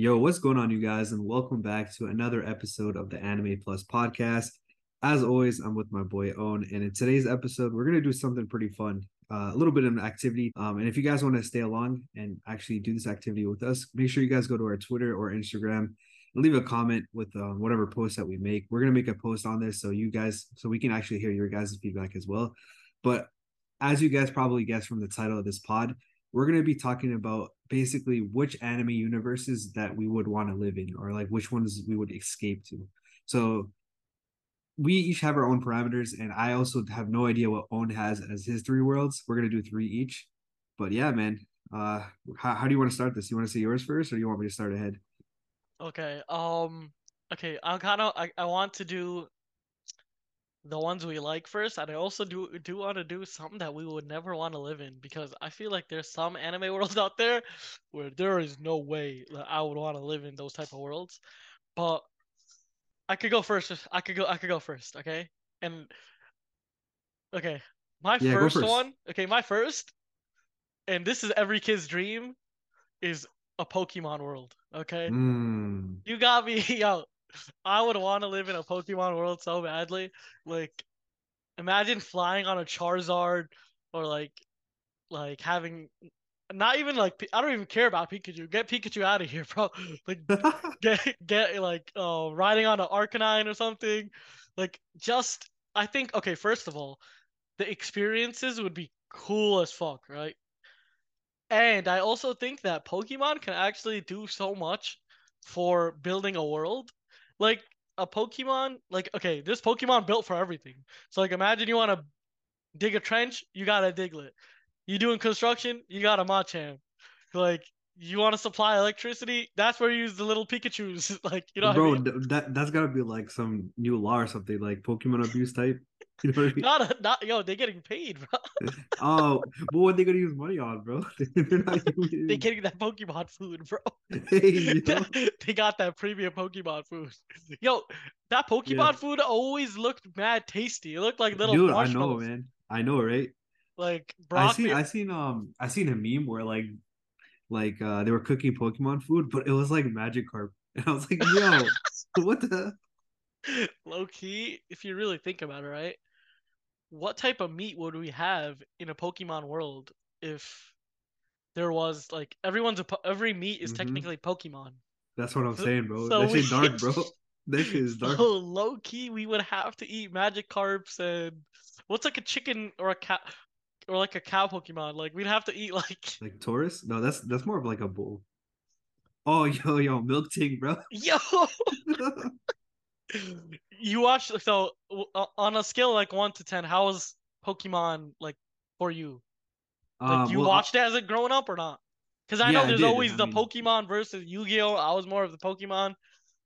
Yo, what's going on, you guys? And welcome back to another episode of the Anime Plus podcast. As always, I'm with my boy Aunn, and in today's episode, we're gonna do something pretty fun, uh, a little bit of an activity. Um, and if you guys want to stay along and actually do this activity with us, make sure you guys go to our Twitter or Instagram and leave a comment with um, whatever post that we make. We're gonna make a post on this so you guys, so we can actually hear your guys' feedback as well. But as you guys probably guessed from the title of this pod, we're going to be talking about basically which anime universes that we would want to live in or like which ones we would escape to. So we each have our own parameters and I also have no idea what Aunn has as his three worlds. We're to do three each. But yeah, man. Uh how, how do you want to start this? You want to say yours first or you want me to start ahead? Okay. Um okay, I'm kind of I, I want to do the ones we like first, and I also do do want to do something that we would never want to live in because I feel like there's some anime worlds out there where there is no way that I would want to live in those type of worlds. But I could go first. I could go. I could go first. Okay. And okay, my Yeah, first, first. one. Okay, my first, and this is every kid's dream, is a Pokemon world. Okay. Mm. You got me, yo. I would want to live in a Pokemon world so badly. Like, imagine flying on a Charizard, or like, like having, not even like I don't even care about Pikachu. Get Pikachu out of here, bro. Like, get get like uh riding on an Arcanine or something. Like, just I think okay. First of all, the experiences would be cool as fuck, right? And I also think that Pokemon can actually do so much for building a world. Like a Pokemon, like okay, this Pokemon built for everything. So like imagine you want to dig a trench, you got a Diglett. You doing construction, you got a Machamp. Like you want to supply electricity, that's where you use the little Pikachu's. like you know what I Bro, mean? th- that that's got to be like some new law or something like Pokemon abuse type. You know what I mean? Not a, not yo, they're getting paid, bro. Oh, but what are they gonna use money on, bro? They're not using- They're getting that Pokemon food, bro. Hey, they got that premium Pokemon food. Yo, that Pokemon Yeah. food always looked mad tasty. It looked like little Dude, I know, man. I know, right? Like I Brock. seen, I seen, um, I seen a meme where like, like, uh, they were cooking Pokemon food, but it was like Magikarp, and I was like, yo, what the? low key, if you really think about it, right? What type of meat would we have in a Pokemon world if there was like everyone's a po- every meat is Mhm. technically Pokemon. That's what I'm saying, bro. so that shit we- dark, bro. That shit is dark. So low key, we would have to eat Magikarps and what's like a chicken or a cat or like a cow Pokemon. Like we'd have to eat like Like Tauros? No, that's that's more of like a bull. Oh, yo, yo, Miltank, bro. yo. you watch so uh, on a scale like one to ten, how was Pokemon like for you? Like Um, you well, I- watched it as it growing up or not? Because I know Yeah, I there's did, always I the mean- Pokemon versus Yu-Gi-Oh. I was more of the Pokemon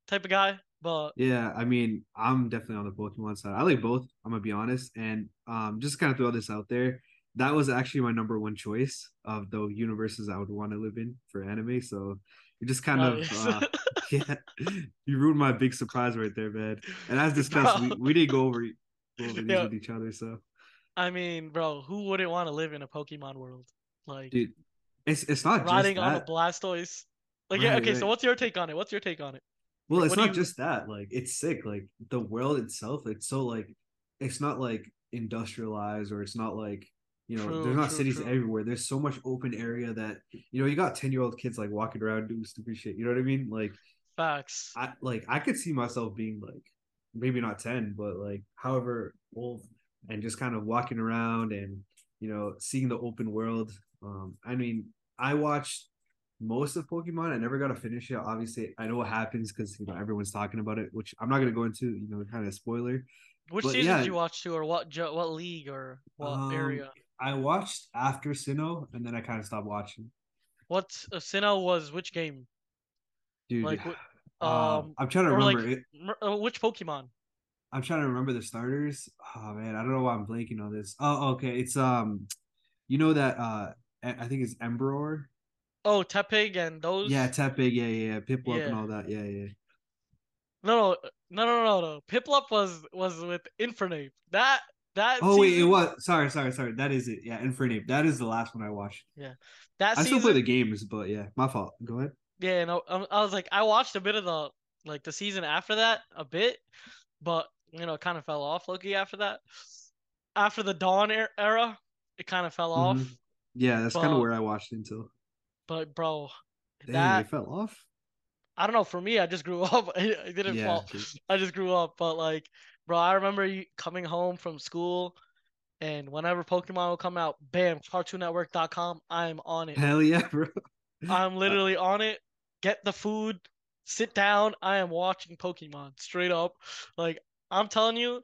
type of guy, but Yeah, I mean, I'm definitely on the Pokemon side. I like both, I'm gonna be honest. And um just kind of throw this out there. That was actually my number one choice of the universes I would want to live in for anime. So it just kind of Nice. uh yeah, you ruined my big surprise right there, man. And as discussed, we, Bro. we didn't go over, go over these Yeah. with each other. So I mean, bro, who wouldn't want to live in a Pokemon world? Like dude, it's it's not riding on a. Blastoise. Like, yeah, Right, okay, so what's your take on it? What's your take on it? Well, it's what not you- just that. Like, it's sick. Like the world itself, it's so like, it's not like industrialized or it's not like, you know, True, there's not true, cities true. everywhere. There's so much open area that you know you got ten year old kids like walking around doing stupid shit. You know what I mean? Like, Facts. I like I could see myself being like, maybe not ten, but like however old, and just kind of walking around and you know seeing the open world. Um, I mean, I watched most of Pokemon. I never got to finish it. Obviously, I know what happens because you know everyone's talking about it, which I'm not gonna go into. You know, kind of spoiler. Which but season yeah. did you watch to, or what what league or what Um, area? I watched after Sinnoh, and then I kind of stopped watching. What uh, Sinnoh was which game? Dude, Like, um, um, I'm trying to or like remember it. uh, which Pokemon? I'm trying to remember the starters. Oh man, I don't know why I'm blanking on this. Oh, okay. It's um, you know that uh, I think it's Emperor. Oh, Tepig and those. Yeah, Tepig. Yeah, yeah, yeah. Piplup and all that. Yeah, yeah. No, no, no, no, no, no. Piplup was was with Infernape. That that. Oh wait, it was. Sorry, sorry, sorry. That is it. Yeah, Infernape. That is the last one I watched. Yeah, that I season. still play the games, but yeah, my fault. Go ahead. Yeah, no, I was like, I watched a bit of the like the season after that, a bit, but you know, it kind of fell off Loki after that. After the Dawn er- era, it kind of fell off. Mhm. Yeah, that's kind of where I watched until. But bro, Dang, that it fell off. I don't know. For me, I just grew up. I, didn't Yeah, fall. dude. I just grew up. But like, bro, I remember you coming home from school, and whenever Pokemon will come out, bam, CartoonNetwork.com. I'm on it. Hell yeah, bro. I'm uh, literally on it. Get the food, sit down. I am watching Pokemon straight up. Like I'm telling you,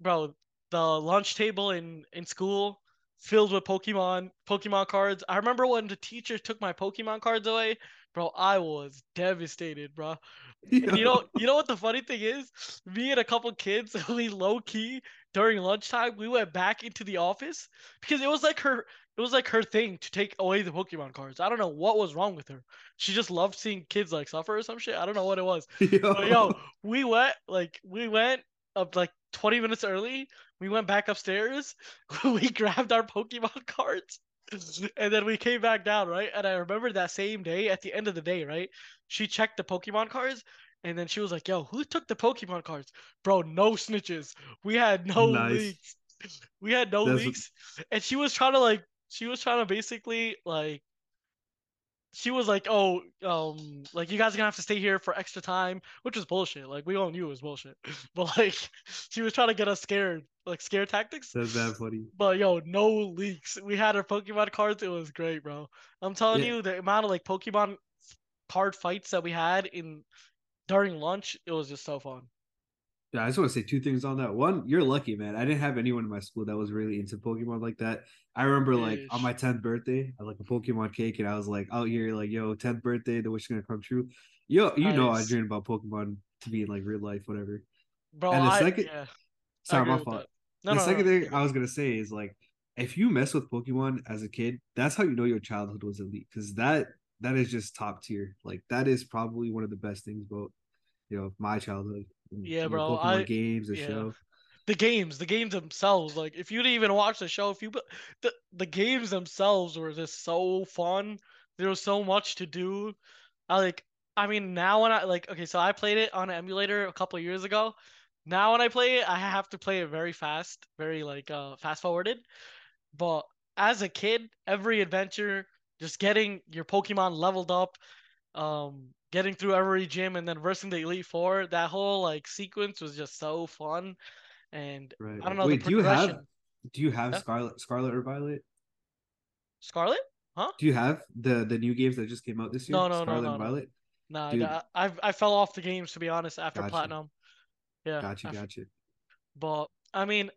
bro, the lunch table in in school filled with Pokemon Pokemon cards. I remember when the teacher took my Pokemon cards away, bro. I was devastated, bro. And you know, you know what the funny thing is? Me and a couple kids, we low key during lunchtime, we went back into the office because it was like her, it was like her thing to take away the Pokemon cards. I don't know what was wrong with her. She just loved seeing kids like suffer or some shit. I don't know what it was. But yo, we went like we went up like 20 minutes early. We went back upstairs. we grabbed our Pokemon cards. And then we came back down, right? And I remember that same day, at the end of the day, right? She checked the Pokemon cards, and then she was like, "Yo, who took the Pokemon cards, bro? No snitches. We had no Nice. leaks. We had no That's- leaks." And she was trying to like, she was trying to basically like she was like, "Oh, um, like you guys are gonna have to stay here for extra time," which was bullshit. Like we all knew it was bullshit, but like she was trying to get us scared, like scare tactics. That's that funny. But yo, no leaks. We had our Pokemon cards. It was great, bro. I'm telling Yeah. you, the amount of like Pokemon card fights that we had in during lunch, it was just so fun. Yeah, I just want to say two things on that. One, you're lucky, man. I didn't have anyone in my school that was really into Pokemon like that. I remember like on my 10th birthday, I had like a Pokemon cake and I was like out here like, yo, 10th birthday, the wish is gonna come true. Yo, you know I Nice. dream about Pokemon to be in like real life, whatever. Bro, And the I, second- yeah, Sorry, my fault. No, the no, second no. thing I was gonna say is like if you mess with Pokemon as a kid, that's how you know your childhood was elite. Cause that that is just top tier. Like that is probably one of the best things about you know my childhood. Yeah, bro, Pokemon I- games, the yeah. show. the games, the games themselves. Like if you didn't even watch the show, if you but the the games themselves were just so fun. There was so much to do. I like. I mean, now when I like, okay, so I played it on an emulator a couple years ago. Now when I play it, I have to play it very fast, very like uh fast forwarded. But as a kid, every adventure, just getting your Pokemon leveled up, um, getting through every gym and then versing the Elite Four, that whole like sequence was just so fun. And Right. I don't know Wait, the do you have do you have Yeah. Scarlet Scarlet or Violet? Scarlet? Huh? Do you have the the new games that just came out this year? No, no, no, Scarlet no, and no. Violet? Nah, Dude. I, I I fell off the games to be honest after Gotcha. platinum. Yeah. Gotcha, f- gotcha. But I mean,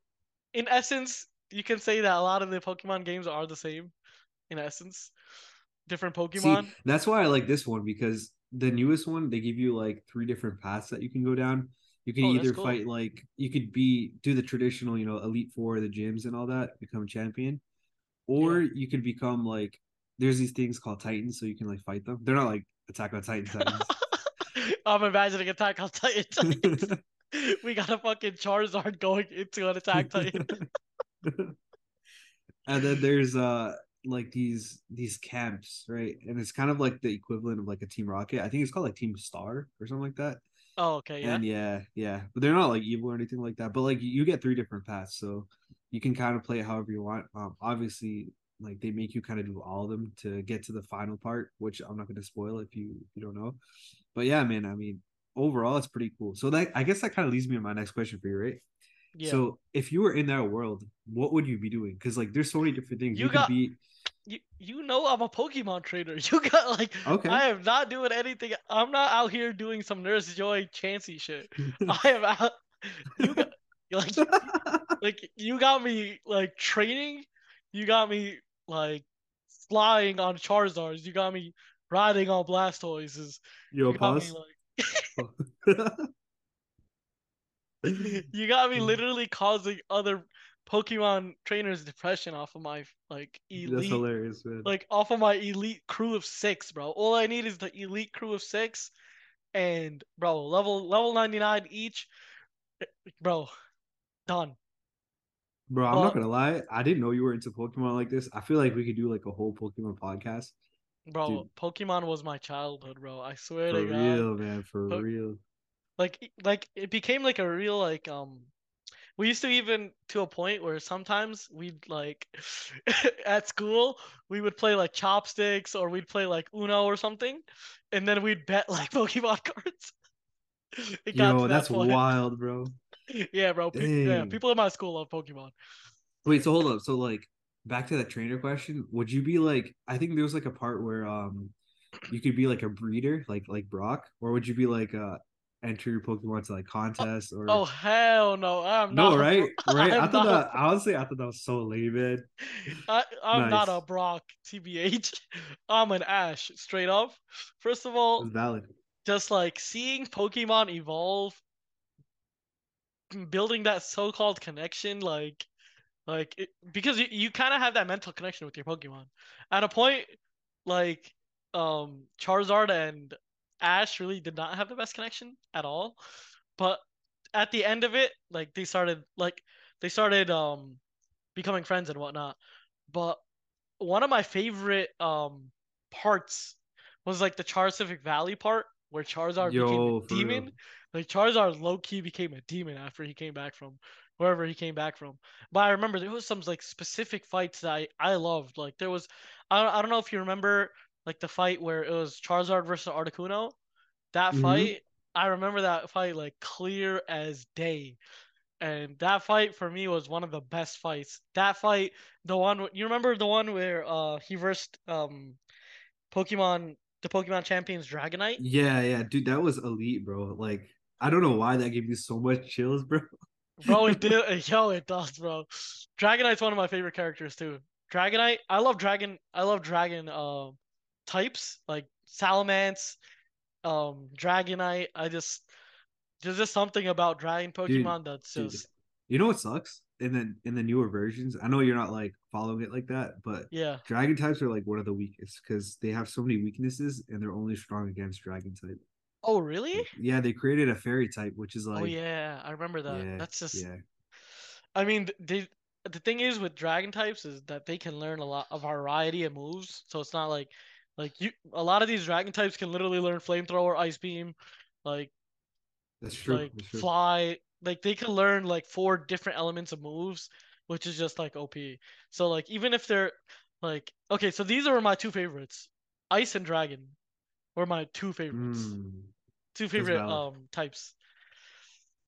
in essence, you can say that a lot of the Pokemon games are the same. In essence, different Pokemon. See, that's why I like this one because the newest one they give you like three different paths that you can go down. You can Oh, either cool. fight like you could be do the traditional, you know, elite four, the gyms and all that, become champion, or you could become like there's these things called titans, so you can like fight them. They're not like Attack on Titan titans. I'm imagining Attack on Titan. Titans. we got a fucking Charizard going into an Attack Titan. and then there's uh like these these camps, right? And it's kind of like the equivalent of like a Team Rocket. I think it's called like Team Star or something like that. Oh, okay, yeah. And yeah, yeah, but they're not like evil or anything like that. But like you get three different paths, so you can kind of play it however you want. Um, obviously, like they make you kind of do all of them to get to the final part, which I'm not going to spoil if you if you don't know. But yeah, man, I mean, overall, it's pretty cool. So that I guess that kind of leads me to my next question for you, right? yeah. So if you were in that world, what would you be doing? Because like there's so many different things You you, got- could be. You you know I'm a Pokemon trainer. You got like Okay. I am not doing anything. I'm not out here doing some Nurse Joy chancy shit. I am out. You got like like you got me like training. You got me like flying on Charizards. You got me riding on Blastoises. Yo, You got me like you got me Mm. literally causing other Pokemon trainers depression off of my like elite. That's hilarious, man. like off of my elite crew of six, bro. All I need is the elite crew of six, and bro, level level ninety nine each, bro. Done. Bro, I'm Well- not gonna lie. I didn't know you were into Pokemon like this. I feel like we could do like a whole Pokemon podcast. Bro, Dude. Pokemon was my childhood, bro. I swear For to God. real, man. For Po- real. Like like it became like a real like um we used to even to a point where sometimes we'd like at school we would play like chopsticks or we'd play like Uno or something and then we'd bet like Pokemon cards. It Yo, that that's point. wild, bro. Yeah, bro. Pe- yeah, people in my school love Pokemon. Wait, so hold up. So like back to that trainer question, would you be like I think there was like a part where um you could be like a breeder, like like Brock, or would you be like uh enter your Pokemon to like contests or Oh hell no! I'm no, not. a right? Right? I I'm thought not that honestly, I thought that was so lame, man. I, I'm not a Brock, TBH. I'm an Ash, straight up. First of all, valid. just like seeing Pokemon evolve, building that so-called connection, like, like it, because you, you kind of have that mental connection with your Pokemon. At a point, like, um, Charizard and Ash really did not have the best connection at all. But at the end of it, like they started, like they started um becoming friends and whatnot. But one of my favorite um parts was like the Charicific Valley part where Charizard became a for real. demon. Like Charizard low key became a demon after he came back from wherever he came back from. But I remember there was some like specific fights that I, I loved. Like there was I don't, I don't know if you remember like the fight where it was Charizard versus Articuno. That Mhm. fight, I remember that fight like clear as day. And that fight for me was one of the best fights. That fight, the one you remember the one where uh he versed um Pokemon the Pokemon champions Dragonite? Yeah, yeah, dude, that was elite, bro. Like I don't know why that gave me so much chills, bro. Bro, it did yo, it does, bro. Dragonite's one of my favorite characters too. Dragonite, I love dragon I love dragon um types like Salamence, um Dragonite. I just there's just something about dragon Dude, Pokemon that's dude. just You know what sucks? In the in the newer versions, I know you're not like following it like that, but yeah. dragon types are like one of the weakest because they have so many weaknesses and they're only strong against dragon type. Oh really? Yeah, they created a fairy type, which is like oh yeah, I remember that. yeah, That's just yeah. I mean, th- they the thing is with dragon types is that they can learn a lot of variety of moves. So it's not like like you a lot of these dragon types can literally learn flamethrower, ice beam, like That's true. like That's true. fly. Like they can learn like four different elements of moves, which is just like OP. So like even if they're like okay, so these are my two favorites. Ice and dragon were my two favorites. Mm, Two favorite um types.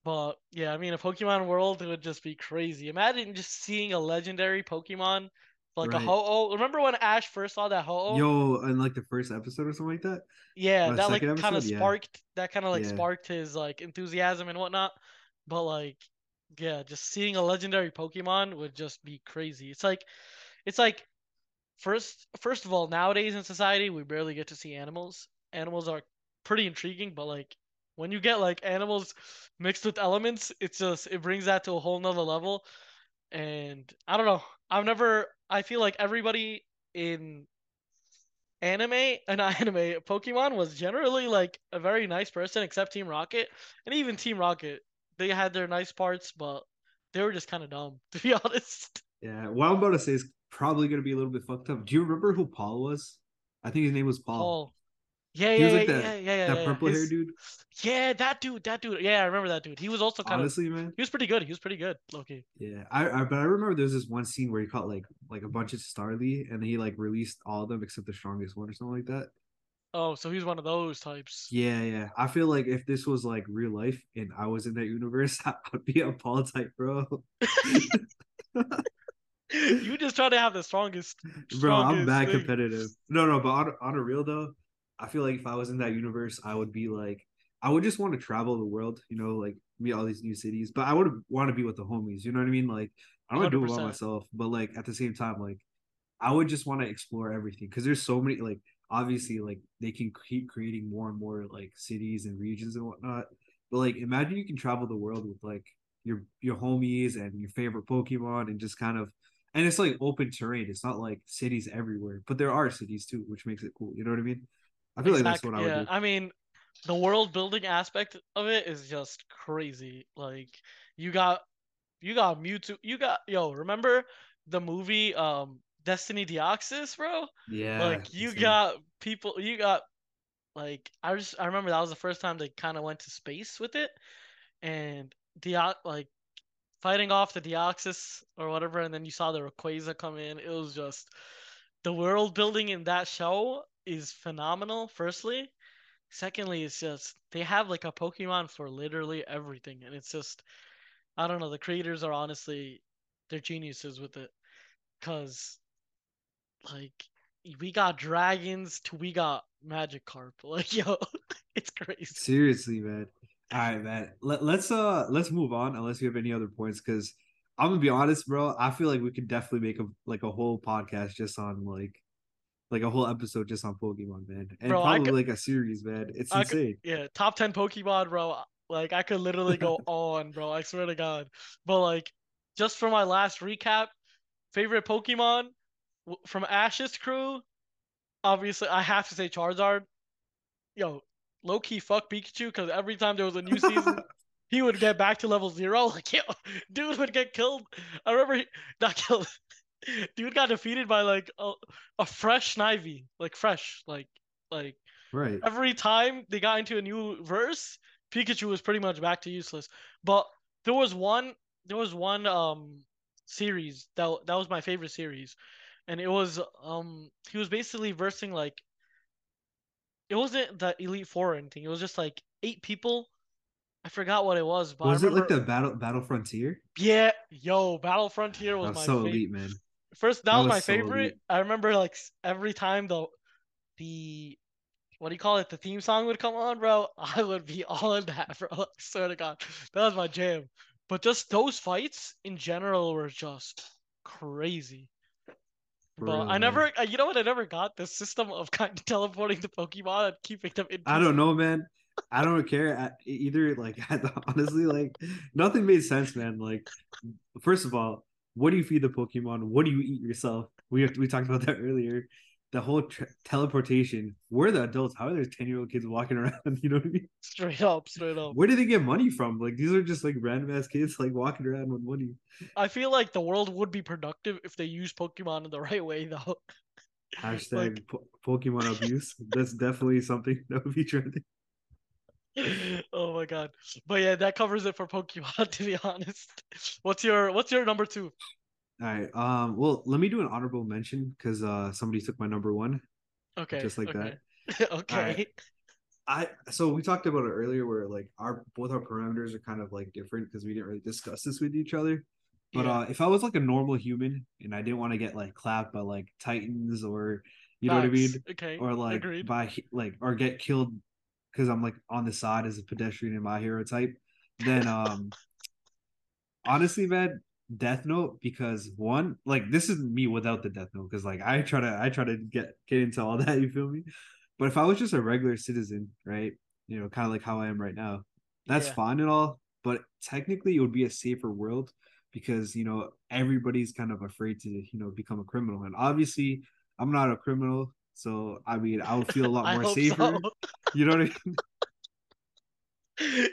But yeah, I mean, a Pokemon world would just be crazy. Imagine just seeing a legendary Pokemon like a Right. Ho-Oh. Remember when Ash first saw that Ho-Oh? Yo, in like the first episode or something like that. yeah, or that like kind of episode? Yeah. sparked that kind of like Yeah. sparked his like enthusiasm and whatnot. But like, yeah, just seeing a legendary Pokemon would just be crazy. It's like, it's like, first first of all, nowadays in society we barely get to see animals. Animals are pretty intriguing, but like when you get like animals mixed with elements, it's just it brings that to a whole nother level. And I don't know. I've never. I feel like everybody in anime and not anime Pokemon was generally like a very nice person, except Team Rocket and even Team Rocket. They had their nice parts, but they were just kind of dumb, to be honest. Yeah. What I'm about to say is probably gonna be a little bit fucked up. Do you remember who Paul was? I think his name was Paul. Paul. Yeah, He yeah, was yeah, like yeah, that- yeah, yeah, that yeah. purple hair dude. Yeah, that dude, that dude. Yeah, I remember that dude. He was also kind of. Honestly, man. He was pretty good. He was pretty good, Loki. Yeah, I, I but I remember there was this one scene where he caught like like a bunch of Starly and he like released all of them except the strongest one or something like that. Oh, so he's one of those types. Yeah, yeah. I feel like if this was like real life and I was in that universe, I would be a Paul type, bro. you just try to have the strongest. Bro, I'm bad competitive. No, no, but on on a real though, I feel like if I was in that universe, I would be like, I would just want to travel the world, you know, like meet all these new cities. But I would want to be with the homies. You know what I mean? Like I don't want to do it by myself, but like at the same time, like I would just want to explore everything because there's so many. Like obviously, like they can keep creating more and more like cities and regions and whatnot. But like imagine you can travel the world with like your your homies and your favorite Pokemon and just kind of and it's like open terrain. It's not like cities everywhere, but there are cities too, which makes it cool. You know what I mean? I feel like that's what I would yeah, do. I mean, the world building aspect of it is just crazy. Like you got, you got Mewtwo. You got yo. Remember the movie, um, Destiny Deoxys, bro. Yeah. like you got people, you got like I just I remember that was the first time they kind of went to space with it, and Deox like fighting off the Deoxys or whatever, and then you saw the Rayquaza come in. It was just the world building in that show is phenomenal. Firstly, secondly, it's just they have like a Pokemon for literally everything, and it's just I don't know. The creators are honestly they're geniuses with it, cause like we got dragons to we got magic Magikarp. Like yo, it's crazy. Seriously, man. All right, man. Let, let's uh let's move on unless you have any other points because I'm gonna be honest, bro. I feel like we could definitely make a like a whole podcast just on like like a whole episode just on Pokemon, man, and Bro, probably could- like a series, man. It's I could- insane. Yeah, top ten Pokemon, bro. Like I could literally go on, bro. I swear to God. But like, just for my last recap, favorite Pokemon from Ash's crew. Obviously, I have to say Charizard. Yo, low key fuck Pikachu because every time there was a new season, he would get back to level zero. Like, yo, dude would get killed. I remember he not killed. Dude got defeated by like a, a fresh Snivy, like fresh, like like right. every time they got into a new verse, Pikachu was pretty much back to useless. But there was one, there was one um series that that was my favorite series, and it was um he was basically versing like it wasn't the Elite Four or anything. It was just like eight people. I forgot what it was, but Was I it like the battle battle frontier? yeah, yo, Battle Frontier was was my so favorite. elite, man. First, that, That was, was my so favorite. elite. I remember like every time the the what do you call it? The theme song would come on, bro. I would be all in that, bro. I swear to God, that was my jam. But just those fights in general were just crazy. But I never, uh, you know what? I never got the system of kind of teleporting the Pokemon and keeping them in. I don't know, man. I don't care. I, either like honestly, like nothing made sense, man. Like, first of all, what do you feed the Pokemon? What do you eat yourself? We have, we talked about that earlier. The whole tra- teleportation. We're the adults. How are there ten year old kids walking around? You know what I mean? Straight up, straight up. Where do they get money from? Like these are just like random ass kids like walking around with money. I feel like the world would be productive if they use Pokemon in the right way, though. Hashtag po- Pokemon abuse. That's definitely something that would be trending. oh my god. But yeah, that covers it for Pokemon to be honest. What's your what's your number 2? All right. Um. Well, let me do an honorable mention because uh somebody took my number one. Okay. Just like okay. that. okay. I so we talked about it earlier where like our both our parameters are kind of like different because we didn't really discuss this with each other. But Yeah. uh if I was like a normal human and I didn't want to get like clapped by like titans or you know what I mean Okay. or like Agreed. by like or get killed because I'm like on the side as a pedestrian in my hero type, then um honestly, man, Death Note because one like this is me without the Death Note because like I try to I try to get get into all that you feel me, but if I was just a regular citizen, right, you know, kind of like how I am right now, that's Yeah. fine and all, but technically it would be a safer world because you know everybody's kind of afraid to you know become a criminal and obviously I'm not a criminal. So I mean, I would feel a lot more safer. so. You know what I mean?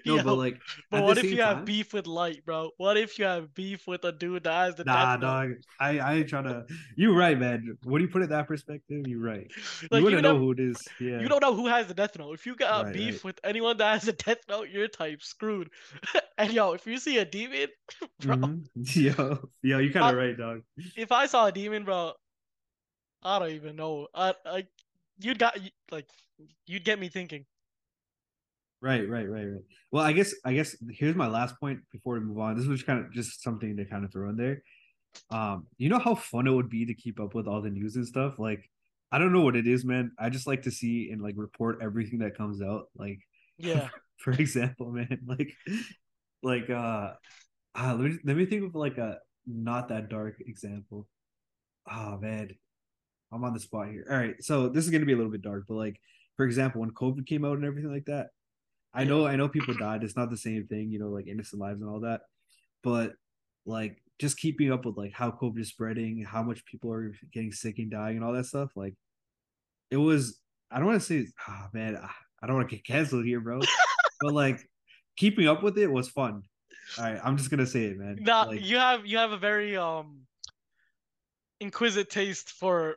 No, Yo, but like, but what if you have beef with Light, bro? What if you have beef with a dude that has the nah, death note? dog. I I ain't trying to. You're right, man. When you put it that perspective, you're right. Like you you, wouldn't know never, who it is. Yeah. you don't know who has the death note. If you got Right, beef right. with anyone that has a death note, you're type screwed. and yo, if you see a demon, bro, Mhm. Yo, yo, you kind of right, dog. if I saw a demon, bro, I don't even know. I, I, you'd got like, you'd get me thinking. Right, right, right, right. Well, I guess I guess here's my last point before we move on. This was kind of just something to kind of throw in there. Um, you know how fun it would be to keep up with all the news and stuff. Like, I don't know what it is, man. I just like to see and like report everything that comes out. Like, Yeah. for example, man, like, like uh, ah, let me let me think of like a not that dark example. Oh man, I'm on the spot here. All right, so this is gonna be a little bit dark, but like, for example, when COVID came out and everything like that, I know I know people died. It's not the same thing, you know, like innocent lives and all that, but like just keeping up with like how COVID is spreading, how much people are getting sick and dying, and all that stuff. Like, it was. I don't want to say, ah man, ah, I don't want to get canceled here, bro. but like, keeping up with it was fun. All right, I'm just gonna say it, man. Nah, Like, you have you have a very um inquisitive taste for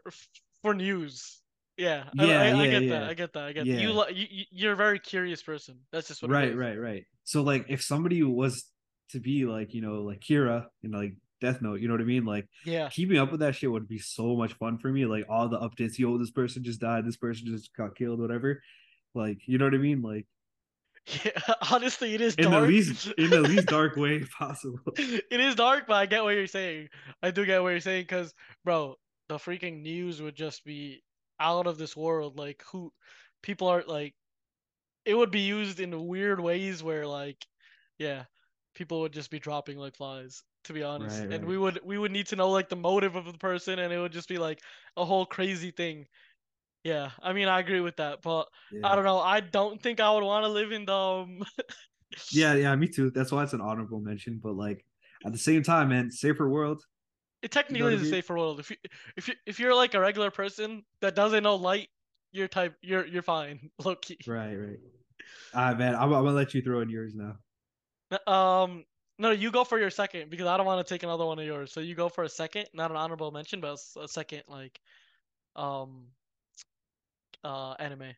for news. Yeah, I- Yeah, I, I, yeah, get yeah. that. I get that. I get that. You, Yeah. li- you you- you're a very curious person. That's just what. right right right so like if somebody was to be like you know like kira in like death note you know what i mean like Yeah. keeping up with that shit would be so much fun for me like all the updates yo this person just died this person just got killed whatever like you know what i mean like Yeah. Honestly, it is in dark. the least in the least dark way possible it is dark, but I get what you're saying. I do get what you're saying because, bro, the freaking news would just be out of this world. Like, who people are like, it would be used in weird ways where, like, yeah, people would just be dropping like flies. To be honest, Right, and right. we would we would need to know like the motive of the person, and it would just be like a whole crazy thing. Yeah, I mean, I agree with that, but yeah. I don't know. I don't think I would want to live in the. Um... yeah yeah me too that's why it's an honorable mention but like at the same time man safer world It technically what I is a mean? safer world. If you if you if you're like a regular person that doesn't know light, you're type you're you're fine. Low key. right right ah man I'm, I'm gonna let you throw in yours now Um no, you go for your second because I don't want to take another one of yours. So you go for a second, not an honorable mention, but a second like um uh anime.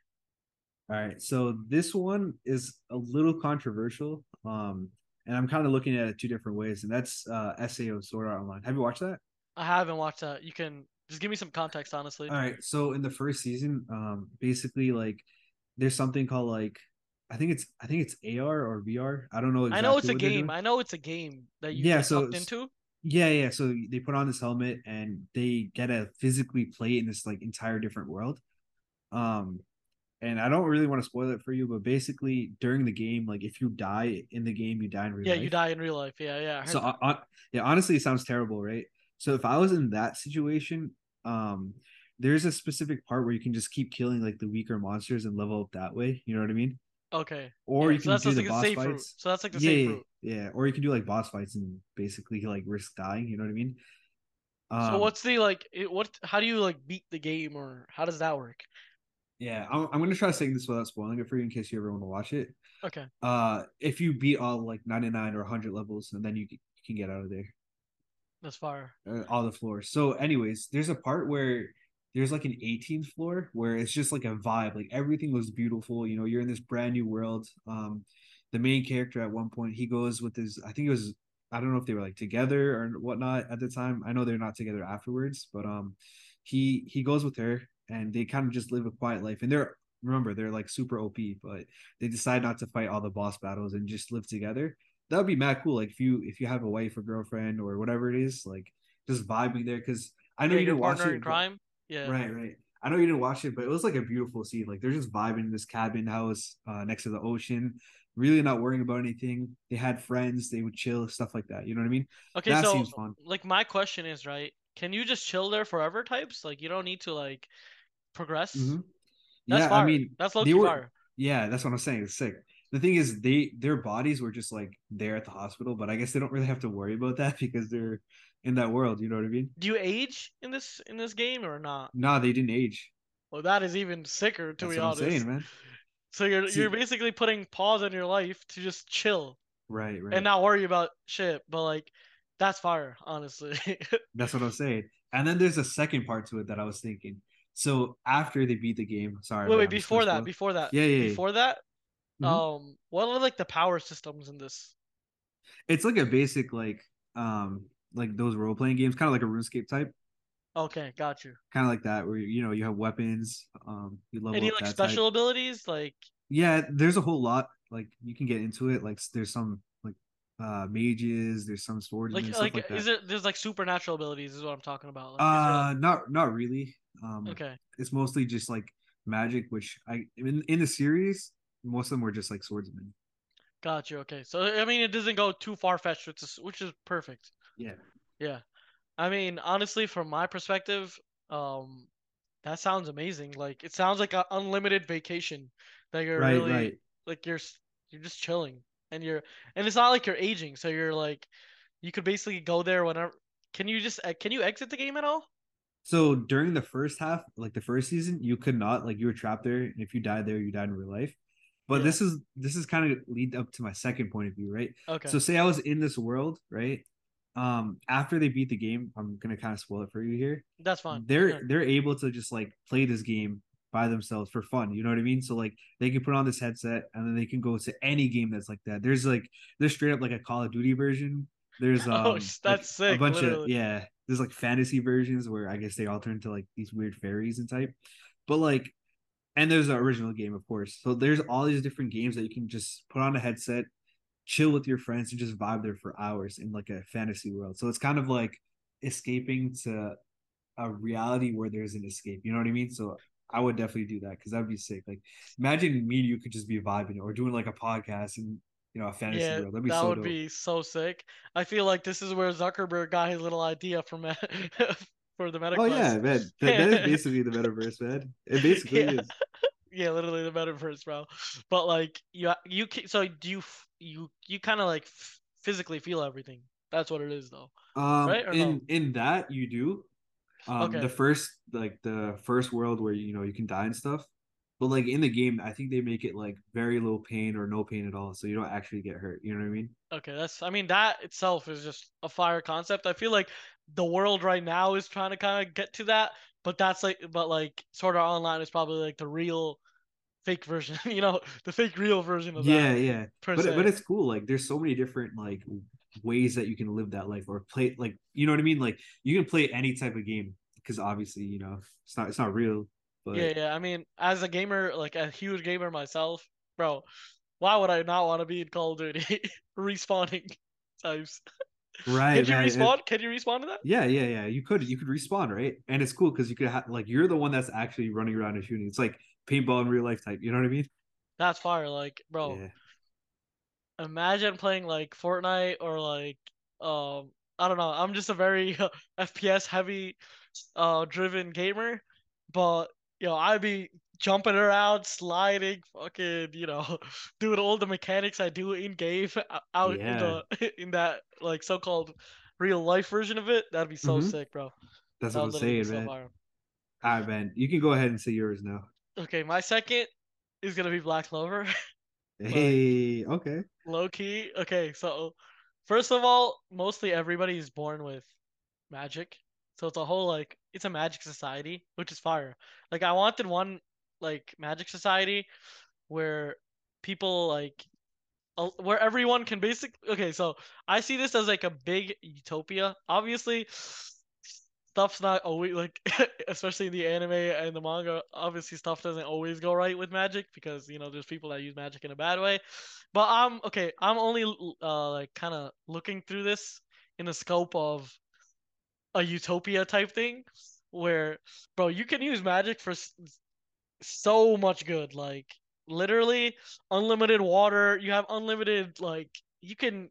All right, so this one is a little controversial, um, and I'm kind of looking at it two different ways, and that's uh, SAO Sword Art Online. Have you watched that? I haven't watched that. You can just give me some context, honestly. All right, so in the first season, um, basically like there's something called like I think it's I think it's AR or VR. I don't know. Exactly I know it's a game. I know it's a game that you Yeah, get so into. Yeah, yeah. So they put on this helmet and they get to physically play in this like entire different world. Um, and I don't really want to spoil it for you, but basically during the game, like if you die in the game, you die in real Yeah, life. Yeah, you die in real life. Yeah, yeah. So, that. uh, uh, yeah, honestly, it sounds terrible, right? So if I was in that situation, um, there's a specific part where you can just keep killing like the weaker monsters and level up that way. You know what I mean? okay. Or Yeah, you so can do just the like boss safe route. fights. So that's like the Yeah, safe yeah, route. yeah. Or you can do like boss fights and basically like risk dying. You know what I mean? Um, So what's the like? What? How do you like beat the game, or how does that work? Yeah, I'm, I'm gonna try saying this without spoiling it for you in case you ever want to watch it. Okay. Uh, if you beat all like 99 or 100 levels, and then you, c- you can get out of there. That's fire. uh, all the floors. So, anyways, there's a part where there's like an 18th floor where it's just like a vibe. Like everything was beautiful. You know, you're in this brand new world. Um, the main character at one point he goes with his. I think it was. I don't know if they were like together or whatnot at the time. I know they're not together afterwards, but um, he he goes with her and they kind of just live a quiet life. And they're remember they're like super OP, but they decide not to fight all the boss battles and just live together that would be mad cool. Like if you if you have a wife or girlfriend or whatever it is, like just vibing there. Because I know Yeah, you didn't watch it, but- crime. Yeah. right, right. I know you didn't watch it, but it was like a beautiful scene. Like they're just vibing in this cabin house uh, next to the ocean, really not worrying about anything. They had friends, they would chill, stuff like that. You know what I mean? Okay, that so seems fun. like my question is right. Can you just chill there forever? Types like you don't need to like progress. Mhm. That's yeah. I mean, that's low were- fire. yeah, that's what I'm saying. It's sick. The thing is, they their bodies were just like there at the hospital, but I guess they don't really have to worry about that because they're in that world. You know what I mean? Do you age in this in this game or not? Nah, they didn't age. Well, that is even sicker to That's be honest. Saying, man. So you're See- you're basically putting pause on your life to just chill Right, right. and not worry about shit. But like, that's fire, honestly. That's what I'm saying. And then there's a second part to it that I was thinking. So after they beat the game, sorry. wait, wait. Before that, before that, Yeah, yeah, yeah. before that, Mhm. um, what are like the power systems in this? it's like a basic like um like those role playing games, kind of like a RuneScape type, Okay, got you. kind of like that, where you know you have weapons, um, you level Any up like special type. abilities? Like, Yeah, there's a whole lot. Like you can get into it. Like there's some like uh mages, there's some swordsmen, like, stuff like, like, is it? There's like supernatural abilities, is what I'm talking about. Like, uh, not not really. Um, okay, it's mostly just like magic, which I in in the series most of them were just like swordsmen. got you. Okay, so I mean, it doesn't go too far fetched, which is which is perfect. Yeah. Yeah. I mean, honestly, from my perspective, um, that sounds amazing. Like it sounds like an unlimited vacation that you're right, really right. like you're you're just chilling and you're and it's not like you're aging, so you're like you could basically go there whenever. Can you just uh, can you exit the game at all? So during the first half, like the first season, you could not like you were trapped there, and if you died there, you died in real life. But Yeah. this is this is kind of lead up to my second point of view, right? Okay. So say I was in this world, right? um after they beat the game, I'm gonna kind of spoil it for you here. That's fine. They're Yeah. they're able to just like play this game by themselves for fun. You know what I mean? So like they can put on this headset and then they can go to any game that's like that. There's like there's straight up like a Call of Duty version. There's um Oh, like, that's sick, a bunch of yeah. There's like fantasy versions where I guess they all turn into like these weird fairies and type. But like and there's the original game, of course. So there's all these different games that you can just put on a headset, chill with your friends, and just vibe there for hours in like a fantasy world. So it's kind of like escaping to a reality where there's an escape. You know what I mean? So I would definitely do that because that'd be sick. Like imagine me and you could just be vibing or doing like a podcast and you know a fantasy Yeah, world. That'd be that so would dope. be so sick. I feel like this is where Zuckerberg got his little idea from for the metaverse. Oh yeah, man. That, that is basically the metaverse, man. It basically Yeah. is. yeah, literally the metaverse, bro. But like you, you so do you you you kind of like physically feel everything. That's what it is, though. Um Right or in no? in that you do. Um Okay. the first like the first world where you know you can die and stuff. But like in the game, I think they make it like very low pain or no pain at all. So you don't actually get hurt. You know what I mean? Okay, that's. I mean, that itself is just a fire concept. I feel like the world right now is trying to kind of get to that, but that's like, but like, Sword Art Online is probably like the real fake version. you know, the fake real version of Yeah, that. yeah. Per But se. but it's cool. Like there's so many different like ways that you can live that life or play like you know what I mean? Like you can play any type of game because obviously, you know, it's not it's not real. But Yeah, yeah. I mean, as a gamer, like a huge gamer myself, bro, why would I not want to be in Call of Duty respawning types? right, Can you and- respawn? Can you respawn to that? yeah, yeah, yeah. You could you could respawn, right? And it's cool because you could have like you're the one that's actually running around and shooting. It's like paintball in real life type. You know what I mean? That's fire. Like, bro, Yeah. imagine playing like Fortnite or like um I don't know. I'm just a very FPS heavy uh driven gamer, but you know, I'd be jumping around, sliding, fucking, you know, doing all the mechanics I do in game out in the in that like so-called real life version of it. That'd be so Mhm. sick, bro. That's That what I'm saying, man. fire. All right, man. You can go ahead and say yours now. Okay, my second is gonna be Black Clover. Hey, okay. Low key. Okay, so first of all, mostly everybody is born with magic. So it's a whole like it's a magic society, which is fire. Like I wanted one like magic society where people like where everyone can basically okay, so I see this as like a big utopia. Obviously stuff's not always like especially in the anime and the manga, obviously stuff doesn't always go right with magic because you know there's people that use magic in a bad way. But I'm okay, I'm only uh like kind of looking through this in the scope of a utopia type thing where bro, you can use magic for so much good like literally unlimited water you have unlimited like you can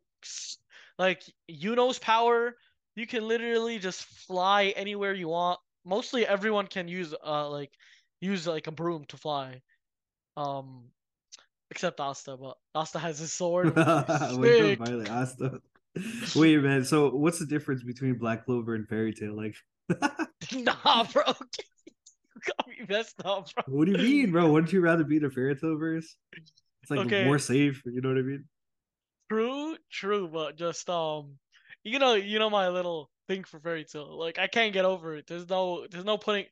like Yuno's power you can literally just fly anywhere you want mostly everyone can use uh like use like a broom to fly um except Asta but Asta has his sword sick. Asta. Wait, man. So, what's the difference between Black Clover and Fairy Tail? Like, nah bro you got me messed up bro what do you mean, bro? Wouldn't you rather be in a Fairy Tail verse? It's like Okay. more safe. You know what I mean? True, true, but just um, you know, you know my little thing for Fairy Tail. Like I can't get over it. There's no, there's no putting,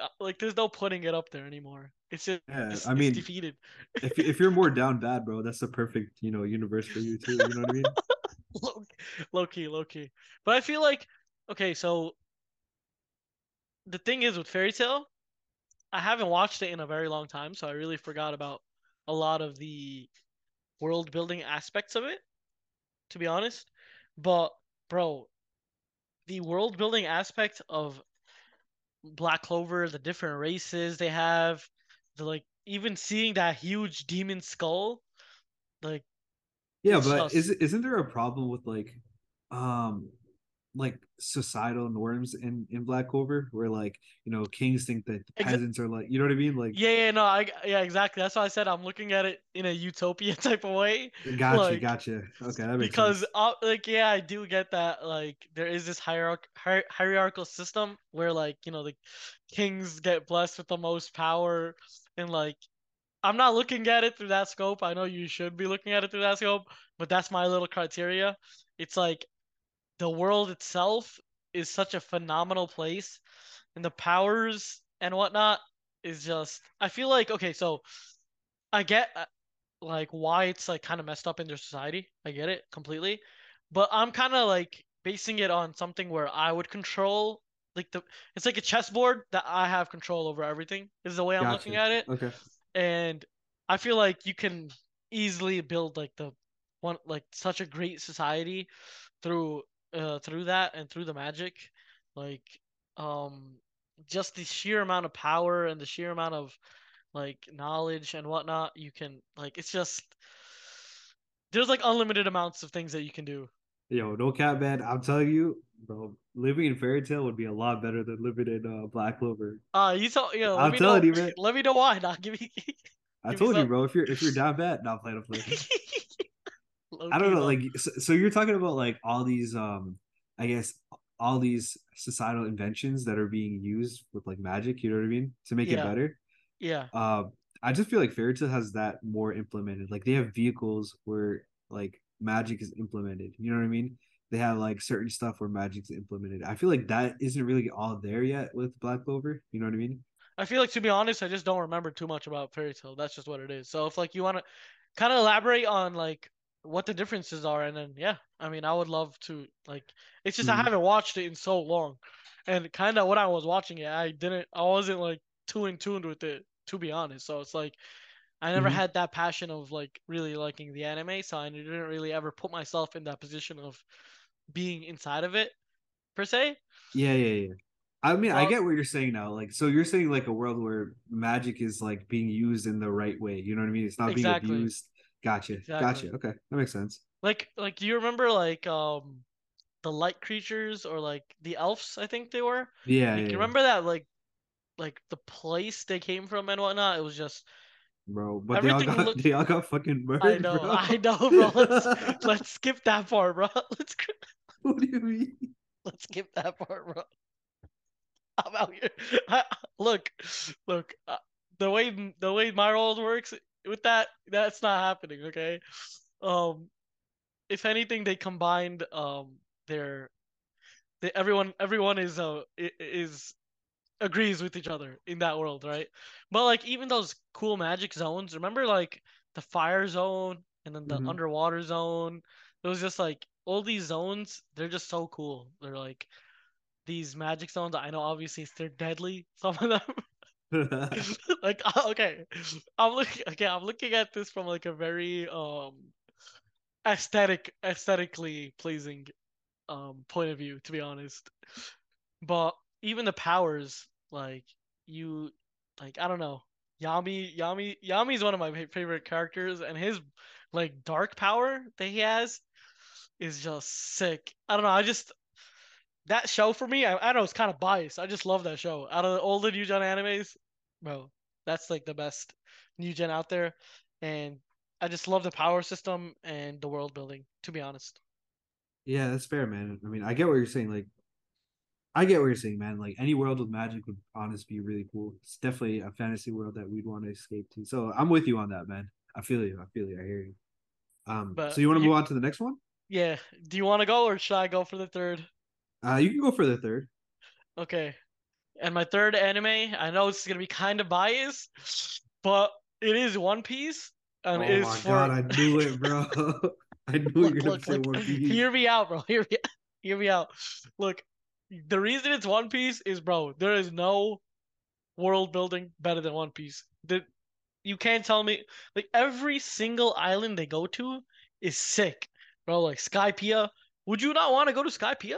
uh, like there's no putting it up there anymore. It's just, Yeah, it's, I mean, defeated. if if you're more down bad, bro, that's the perfect you know universe for you too. You know what I mean? low, low key, low key. But I feel like, okay, so the thing is with Fairy Tail, I haven't watched it in a very long time, so I really forgot about a lot of the world building aspects of it, to be honest. But bro, the world building aspect of Black Clover, the different races they have, the like even seeing that huge demon skull, like Yeah, It's but is isn't there a problem with like, um, like societal norms in in Black Clover where like you know kings think that the Exa- peasants are like you know what I mean? Like, yeah, yeah, no, I yeah, exactly. That's why I said I'm looking at it in a utopia type of way. gotcha, like, gotcha. Okay, that makes because sense. uh, like yeah i do get that like there is this hierarch- hier- hierarchical system where like you know the kings get blessed with the most power and like i'm not looking at it through that scope i know you should be looking at it through that scope but that's my little criteria it's like the world itself is such a phenomenal place, and the powers and whatnot is just. I feel like okay, so I get uh, like why it's like kind of messed up in their society. I get it completely, but I'm kind of like basing it on something where I would control like the it's like a chessboard that I have control over everything is the way I'm Gotcha. looking at it Okay. And I feel like you can easily build like the one like such a great society through uh through that and through the magic like um just the sheer amount of power and the sheer amount of like knowledge and whatnot you can like it's just there's like unlimited amounts of things that you can do Yo, no cap, man. I'm telling you, bro. Living in Fairy Tail would be a lot better than living in uh, Black Clover. uh you told you know, let I'm me telling know you, man. let me know why not give me I Give me told you, some- bro. If you're if you're down bad, not playing a play. I don't know, like so, so you're talking about like all these um I guess all these societal inventions that are being used with like magic, you know what I mean? To make it better. yeah Uh I just feel like Fairy Tail has that more implemented. Like they have vehicles where like magic is implemented. You know what I mean? They have like certain stuff where magic's implemented. I feel like that isn't really all there yet with Black Clover. You know what I mean? I feel like to be honest, I just don't remember too much about Fairy Tail. That's just what it is. So if like you want to kind of elaborate on like what the differences are, and then yeah, I mean I would love to like. It's just I Mhm. haven't watched it in so long, and kind of when I was watching it, I didn't, I wasn't like too in tuned with it to be honest. So it's like I never Mhm. had that passion of like really liking the anime, so I didn't really ever put myself in that position of being inside of it per se. Yeah, yeah, yeah. I mean, I get what you're saying now. Like, so you're saying like a world where magic is like being used in the right way. You know what I mean? It's not Exactly. being abused. Gotcha. Exactly. Gotcha. Okay, that makes sense. Like like do you remember like um the light creatures or like the elves I think they were? Yeah, Like, yeah, you yeah. remember that like like the place they came from and whatnot? It was just bro. But they all got looked- they all got fucking murdered. I know, bro. I know, bro. Let's let's skip that part, bro. Let's what do you mean? let's skip that part, bro. I'm out here. I, look, look. Uh, the way the way my world works with that, that's not happening. Okay. Um, if anything, they combined um their, they, everyone everyone is uh is agrees with each other in that world, right? But like even those cool magic zones, remember like the fire zone and then the Mhm. underwater zone. It was just like all these zones, they're just so cool. They're like these magic zones. I know obviously they're deadly, some of them. like okay. I'm looking okay, I'm looking at this from like a very um aesthetic aesthetically pleasing um point of view, to be honest. But even the powers, like you, like I don't know, Yami, Yami, Yami is one of my favorite characters, and his like dark power that he has is just sick. I don't know, I just that show for me, I, I know it's kind of biased. I just love that show. Out of all the new gen animes, bro, that's like the best new gen out there, and I just love the power system and the world building. To be honest, yeah, that's fair, man. I mean, I get what you're saying. Like, I get what you're saying, man. Like, any world with magic would honestly be really cool. It's definitely a fantasy world that we'd want to escape to. So I'm with you on that, man. I feel you. I feel you. I hear you. Um, But so you want to move on to the next one? Yeah. Do you want to go or should I go for the third? Uh, you can go for the third. Okay. And my third anime, I know it's gonna be kind of biased, but it is One Piece, and oh it is my for. god, I knew it, bro. I knew you were look, gonna look, say. One Piece. Hear me out, bro. Hear me, hear me out. Look, the reason it's One Piece is, bro, there is no world building better than One Piece. The, you can't tell me like every single island they go to is sick, bro. Like Skypiea. Would you not want to go to Skypiea?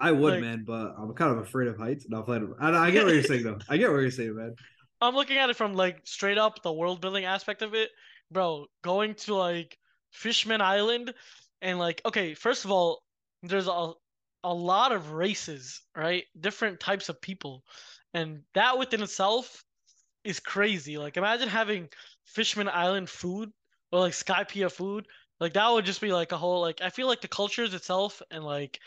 I would, like- man, but I'm kind of afraid of heights. No, I'm. I, I get what you're saying, though. I get what you're saying, man. I'm looking at it from like straight up the world building aspect of it, bro. Going to like Fishman Island and like okay, first of all, there's a a lot of races, right? Different types of people, and that within itself is crazy. Like imagine having Fishman Island food or like Skypiea food. Like that would just be like a whole like I feel like the cultures itself and like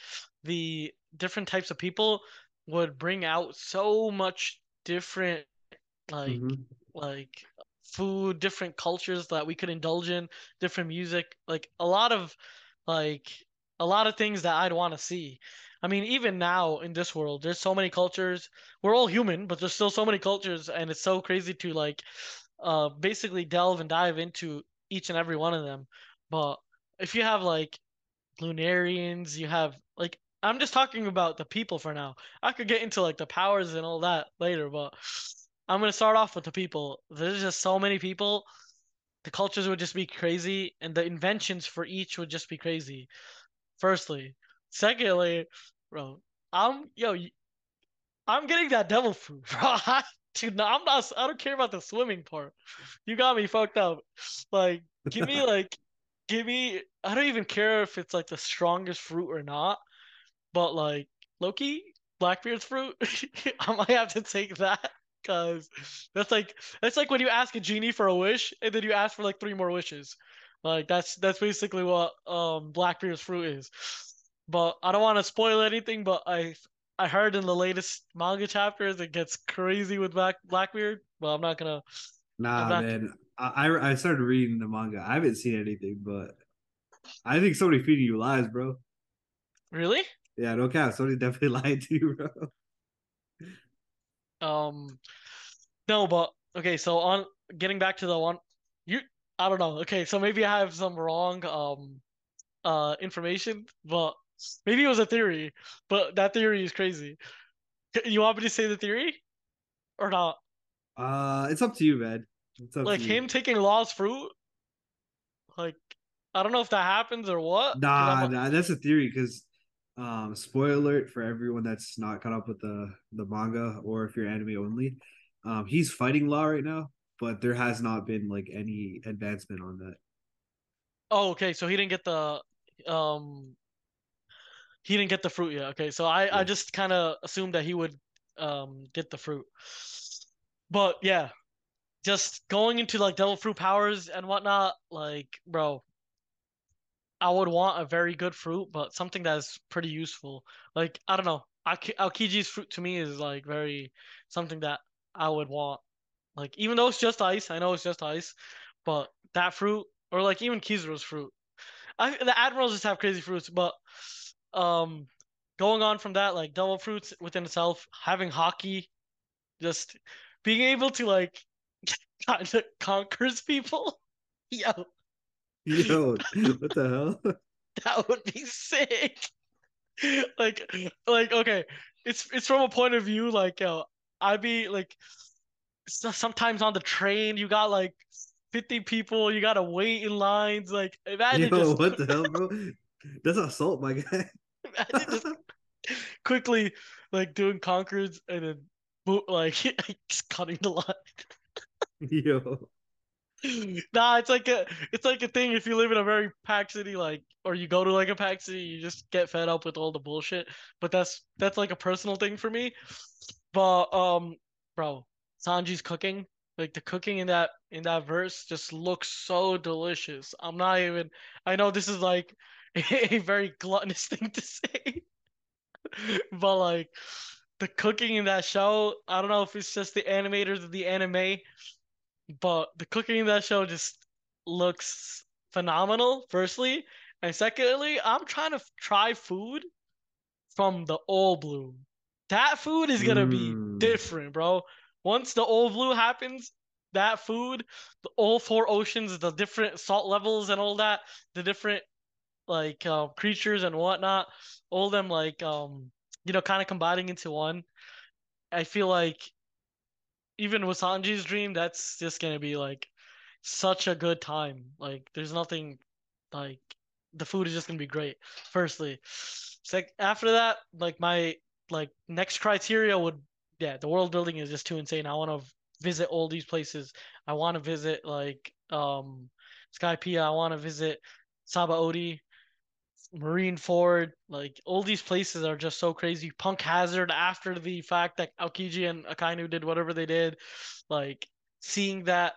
the different types of people would bring out so much different like Mhm. like food, different cultures that we could indulge in, different music, like a lot of like a lot of things that I'd want to see. I mean, even now in this world, there's so many cultures. We're all human, but there's still so many cultures, and it's so crazy to like, uh, basically delve and dive into each and every one of them. But if you have like Lunarians, you have like I'm just talking about the people for now. I could get into like the powers and all that later, but I'm gonna start off with the people. There's just so many people. The cultures would just be crazy, and the inventions for each would just be crazy. Firstly, secondly, bro, I'm yo, I'm getting that devil fruit, bro. Dude, no, I'm not. I don't care about the swimming part. You got me fucked up. Like, give me like, give me. I don't even care if it's like the strongest fruit or not. But like Loki, Blackbeard's fruit, I might have to take that because that's like that's like when you ask a genie for a wish and then you ask for like three more wishes. Like that's that's basically what um Blackbeard's fruit is. But I don't want to spoil anything, but I I heard in the latest manga chapters it gets crazy with Black Blackbeard. Well, I'm not gonna. Nah, not... man. I I started reading the manga. I haven't seen anything, but I think somebody feeding you lies, bro. Really? Yeah, no cap. Somebody definitely lied to you, bro. Um, no, but okay. So on getting back to the one, you I don't know. Okay, so maybe I have some wrong um uh information, but maybe it was a theory. But that theory is crazy. You want me to say the theory or not? Uh, it's up to you, man. Like him you. taking Law's fruit. Like, I don't know if that happens or what. Nah, nah, that's a theory because um, spoiler alert for everyone that's not caught up with the the manga or if you're anime only. Um, he's fighting Law right now, but there has not been like any advancement on that. Oh, okay. So he didn't get the um he didn't get the fruit yet. Okay, so I yeah. I just kind of assumed that he would um get the fruit. But yeah, just going into like devil fruit powers and whatnot, like bro, I would want a very good fruit, but something that's pretty useful. Like I don't know, Aokiji's fruit to me is like very something that I would want. Like even though it's just ice, I know it's just ice, but that fruit or like even Kizaru's fruit. I the admirals just have crazy fruits, but um, going on from that, like devil fruits within itself, having Haki, just being able to like kind of conquers people. Yo, Yo, what the hell? That would be sick. like, like okay, it's it's from a point of view like yo, I'd be like, sometimes on the train you got like fifty people, you gotta wait in lines. Like, imagine yo, just... what the hell, bro? That's assault, my guy. imagine just quickly like doing conquers and then like just cutting the line. Yo nah, it's like a it's like a thing if you live in a very packed city, like or you go to like a packed city, you just get fed up with all the bullshit. But that's that's like a personal thing for me. But um, bro, Sanji's cooking, like the cooking in that in that verse just looks so delicious. I'm not even. I know this is like a very gluttonous thing to say, but like the cooking in that show, I don't know if it's just the animators of the anime but the cooking in that show just looks phenomenal. Firstly, and secondly, I'm trying to try food from the All Blue. That food is gonna mm. be different, bro. Once the All Blue happens, that food, the all four oceans, the different salt levels and all that, the different like uh, creatures and whatnot, all them like um you know kind of combining into one. I feel like even with Sanji's dream, that's just gonna be like such a good time. Like there's nothing like the food is just gonna be great. Firstly, like after that, like my like next criteria would yeah, the world building is just too insane. I want to visit all these places. I want to visit like um Skypiea. I want to visit Sabaody. Marineford, like all these places are just so crazy. Punk Hazard after the fact that Aokiji and Akainu did whatever they did, like seeing that,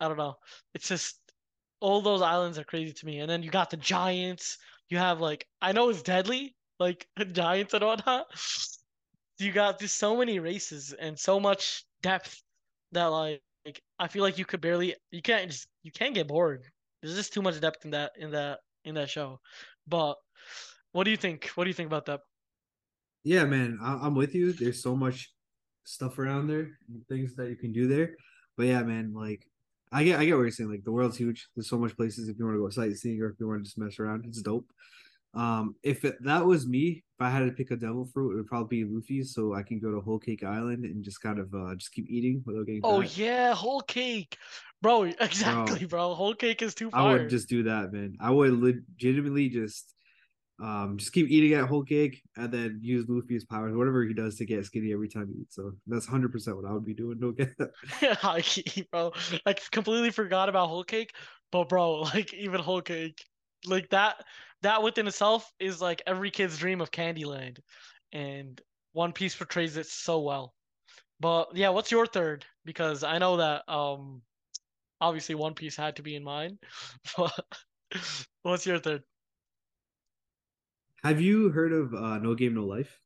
I don't know. It's just all those islands are crazy to me. And then you got the giants. You have like I know it's deadly, like giants and whatnot. You got just so many races and so much depth that like, like I feel like you could barely you can't just you can't get bored. There's just too much depth in that in that in that show. But What do you think? What do you think about that? Yeah, man, I- am with you. There's so much stuff around there, things that you can do there. But yeah, man, like I get, I get what you're saying. Like the world's huge. There's so much places if you want to go sightseeing or if you want to just mess around, it's dope. Um, if it, that was me, if I had to pick a devil fruit, it would probably be Luffy, so I can go to Whole Cake Island and just kind of uh just keep eating without getting. Oh yeah, whole cake, bro. Exactly, bro. bro. Whole cake is too. Fire. I would just do that, man. I would legitimately just um just keep eating at whole cake and then use Luffy's powers, whatever he does to get skinny every time he eats. So that's hundred percent what I would be doing. Don't get that. bro. Like completely forgot about whole cake, but bro, like even whole cake, like that that within itself is like every kid's dream of Candyland, and One Piece portrays it so well. But yeah, what's your third? Because I know that um, obviously One Piece had to be in mine. But what's your third? Have you heard of uh, No Game No Life?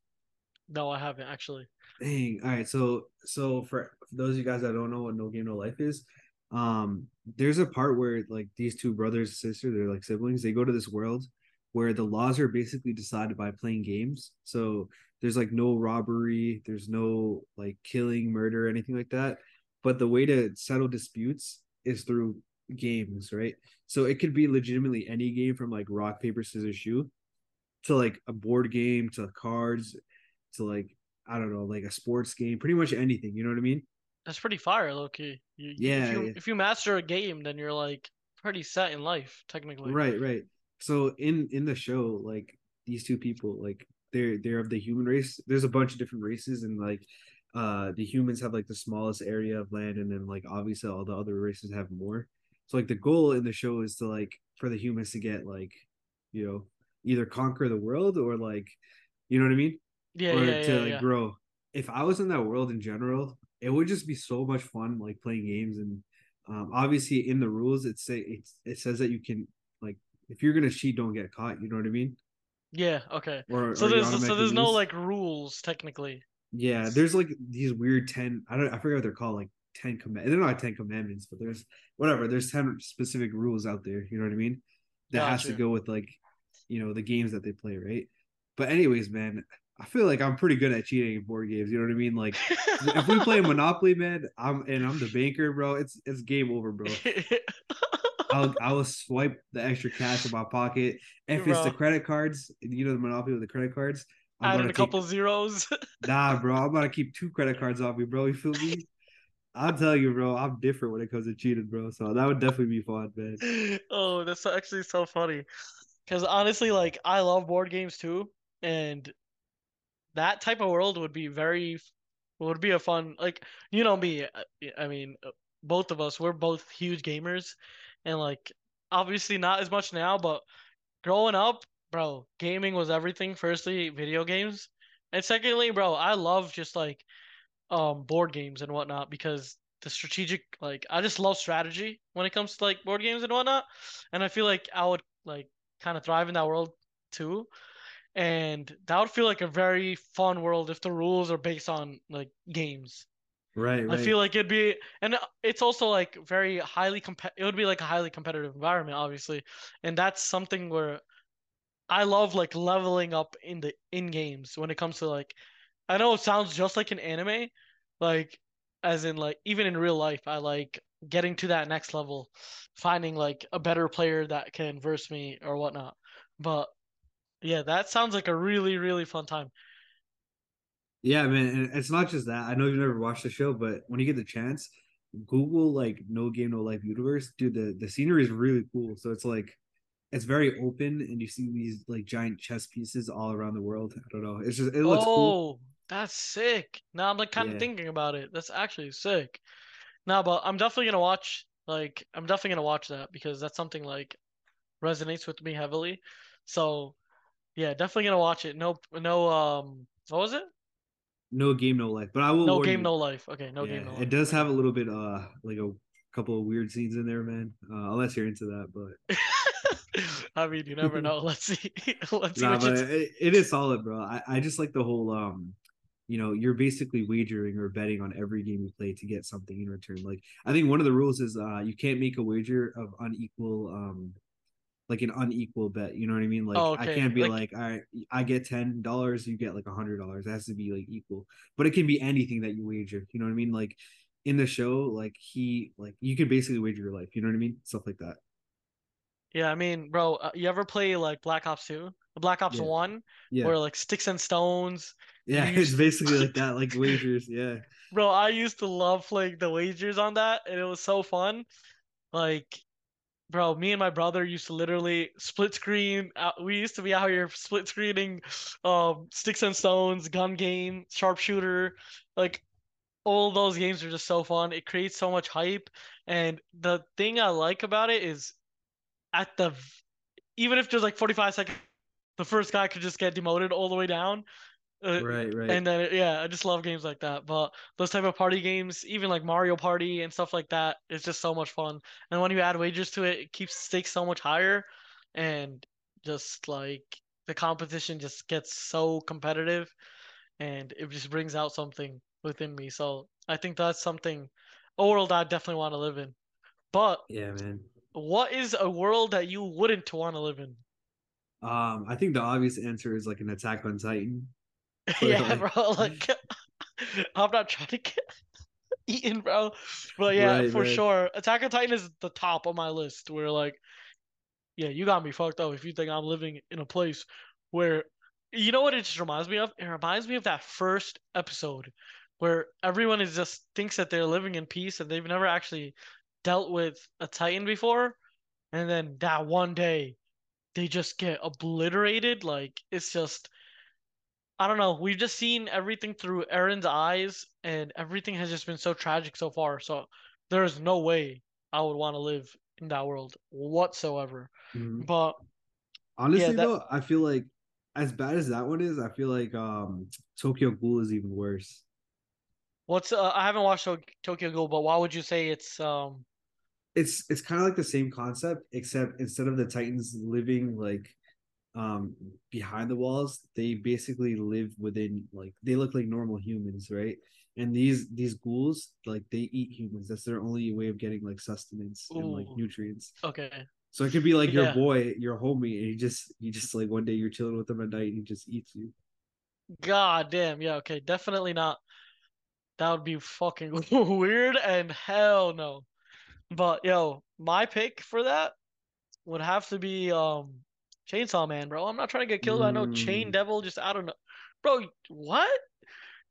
No, I haven't actually. Dang. All right. So so for, those of you guys that don't know what No Game No Life is, um, there's a part where like these two brothers and sisters, they're like siblings, they go to this world where the laws are basically decided by playing games. So there's like no robbery, there's no like killing, murder, anything like that. But the way to settle disputes is through games, right? So it could be legitimately any game from like rock, paper, scissors, shoe to like a board game to cards to like I don't know, like a sports game, pretty much anything. You know what I mean? That's pretty fire, Loki. You, yeah if, you, yeah. if you master a game, then you're like pretty set in life, technically. Right, right so in in the show like these two people like they're they're of the human race. There's a bunch of different races and like uh the humans have like the smallest area of land and then like obviously all the other races have more. So like the goal in the show is to like for the humans to get like you know either conquer the world or like you know what i mean? Yeah or yeah, to yeah, like yeah. grow. If i was in that world in general it would just be so much fun like playing games and um, obviously in the rules it say it, it says that you can like if you're gonna cheat, don't get caught. You know what I mean? Yeah. Okay. Or, so or there's so there's no like rules technically. Yeah, there's like these weird ten. I don't. I forget what they're called. Like ten command. They're not ten commandments, but there's whatever. There's ten specific rules out there. You know what I mean? That gotcha. has to go with like, you know, the games that they play, right? But anyways, man, I feel like I'm pretty good at cheating in board games. You know what I mean? Like, if we play Monopoly, man, I'm and I'm the banker, bro. It's it's game over, bro. I'll I'll swipe the extra cash in my pocket. If bro. it's the credit cards, you know the monopoly with the credit cards. I'm a take, couple zeros. nah, bro. I'm gonna keep two credit cards off me, bro. You feel me? I'll tell you, bro. I'm different when it comes to cheating, bro. So that would definitely be fun, man. Oh, that's actually so funny. Because honestly, like I love board games too, and that type of world would be very would be a fun like you know me. I mean, both of us we're both huge gamers, and like obviously not as much now, but growing up, bro, gaming was everything. Firstly, video games, and secondly, bro, I love just like um board games and whatnot because the strategic like I just love strategy when it comes to like board games and whatnot, and I feel like I would like kind of thrive in that world too. And that would feel like a very fun world if the rules are based on like games. Right, right. I feel like it'd be, and uh, it's also like very highly comp. It would be like a highly competitive environment, obviously, and that's something where I love like leveling up in the in games when it comes to like. I know it sounds just like an anime, like as in like even in real life, I like getting to that next level, finding like a better player that can verse me or whatnot. But yeah, that sounds like a really really fun time. Yeah, man, and it's not just that. I know you've never watched the show, but when you get the chance, Google like No Game No Life universe. Dude, the the scenery is really cool. So it's like it's very open, and you see these like giant chess pieces all around the world. I don't know. It's just it looks oh, cool. that's sick. Now I'm like kind yeah. of thinking about it. That's actually sick. Now, but I'm definitely gonna watch. Like, I'm definitely gonna watch that because that's something like resonates with me heavily. So, yeah, definitely gonna watch it. No, no. Um, what was it? No game, no life. But I will. No game, you. no life. Okay, no yeah, game, no life. It does have a little bit, uh, like a couple of weird scenes in there, man. Uh, unless you're into that, but. I mean, you never know. Let's see. Let's nah, but it, it is solid, bro. I, I just like the whole um, you know, you're basically wagering or betting on every game you play to get something in return. Like I think one of the rules is uh you can't make a wager of unequal um like an unequal bet. You know what I mean? Like Oh, I can't be Like- like, all right, I get ten dollars, you get like a hundred dollars. It has to be like equal. But it can be anything that you wager. You know what I mean? Like in the show, like he like you can basically wager your life. You know what I mean? Stuff like that. Yeah, I mean, bro, uh, you ever play like Black Ops 2? Black Ops Yeah. 1, Yeah. where like sticks and stones. yeah, it's basically like that, like wagers. Yeah. Bro, I used to love playing the wagers on that, and it was so fun. Like, bro, me and my brother used to literally split screen. Uh, we used to be out here split screening, um, sticks and stones, gun game, sharpshooter. Like, all those games are just so fun. It creates so much hype, and the thing I like about it is, at the, even if there's like 45 seconds, the first guy could just get demoted all the way down. Uh, Right, right. and then yeah, I just love games like that. But those type of party games, even like Mario Party and stuff like that, it's just so much fun. And when you add wagers to it, it keeps stakes so much higher, and just like the competition just gets so competitive, and it just brings out something within me. So I think that's something, a world I definitely want to live in. But yeah, man. what is a world that you wouldn't want to live in? Um, I think the obvious answer is like an Attack on Titan. Yeah, bro. Like, I'm not trying to get eaten, bro. But yeah, Right, for sure, Attack on Titan is the top of my list. Where like, yeah, you got me fucked up if you think I'm living in a place where, you know what it just reminds me of? It reminds me of that first episode where everyone is just thinks that they're living in peace and they've never actually dealt with a Titan before, and then that one day they just get obliterated. Like it's just. I don't know. We've just seen everything through Eren's eyes, and everything has just been so tragic so far. So there is no way I would want to live in that world whatsoever. Mhm. But Honestly, that- though, I feel like as bad as that one is, I feel like um Tokyo Ghoul is even worse. what's uh, I haven't watched Tokyo Ghoul, but why would you say it's um It's it's kind of like the same concept, except instead of the Titans living like um behind the walls, they basically live within like they look like normal humans, right? And these these ghouls, like they eat humans. That's their only way of getting like sustenance and like nutrients. okay? So it could be like your Yeah. boy, your homie, and he just you just like one day you're chilling with him at night and he just eats you. God damn, yeah, okay, definitely not. That would be fucking weird and hell no. But yo, my pick for that would have to be um Chainsaw Man, bro. I'm not trying to get killed by no chain Mm. devil just I don't know. Bro, what?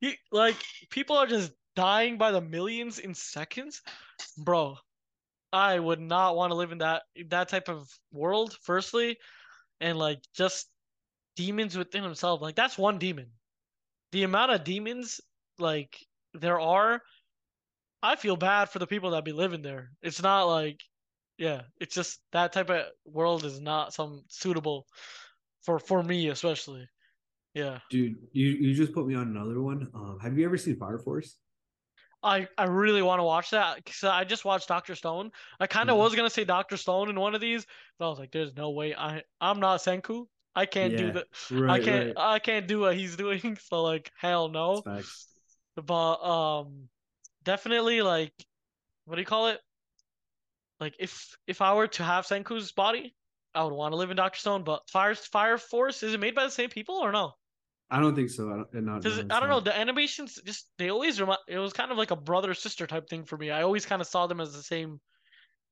You like people are just dying by the millions in seconds? Bro, I would not want to live in that that type of world, firstly, and like just demons within himself. Like that's one demon. The amount of demons like there are, I feel bad for the people that be living there. It's not like, yeah, it's just that type of world is not some suitable for for me especially. Yeah, Dude, you you just put me on another one. Um, have you ever seen Fire Force? I I really want to watch that because I just watched Doctor Stone. I kind of Mhm. was gonna say Doctor Stone in one of these, but I was like, there's no way I I'm not Senku. I can't do that. Right, I can't right. I can't do what he's doing. So like hell no. But um definitely like what do you call it? Like if if I were to have Senku's body, I would want to live in Doctor Stone. But Fire Fire Force is it made by the same people or no? I don't think so. I don't, not, no, I don't know the animations just they always remind. It was kind of like a brother sister type thing for me. I always kind of saw them as the same.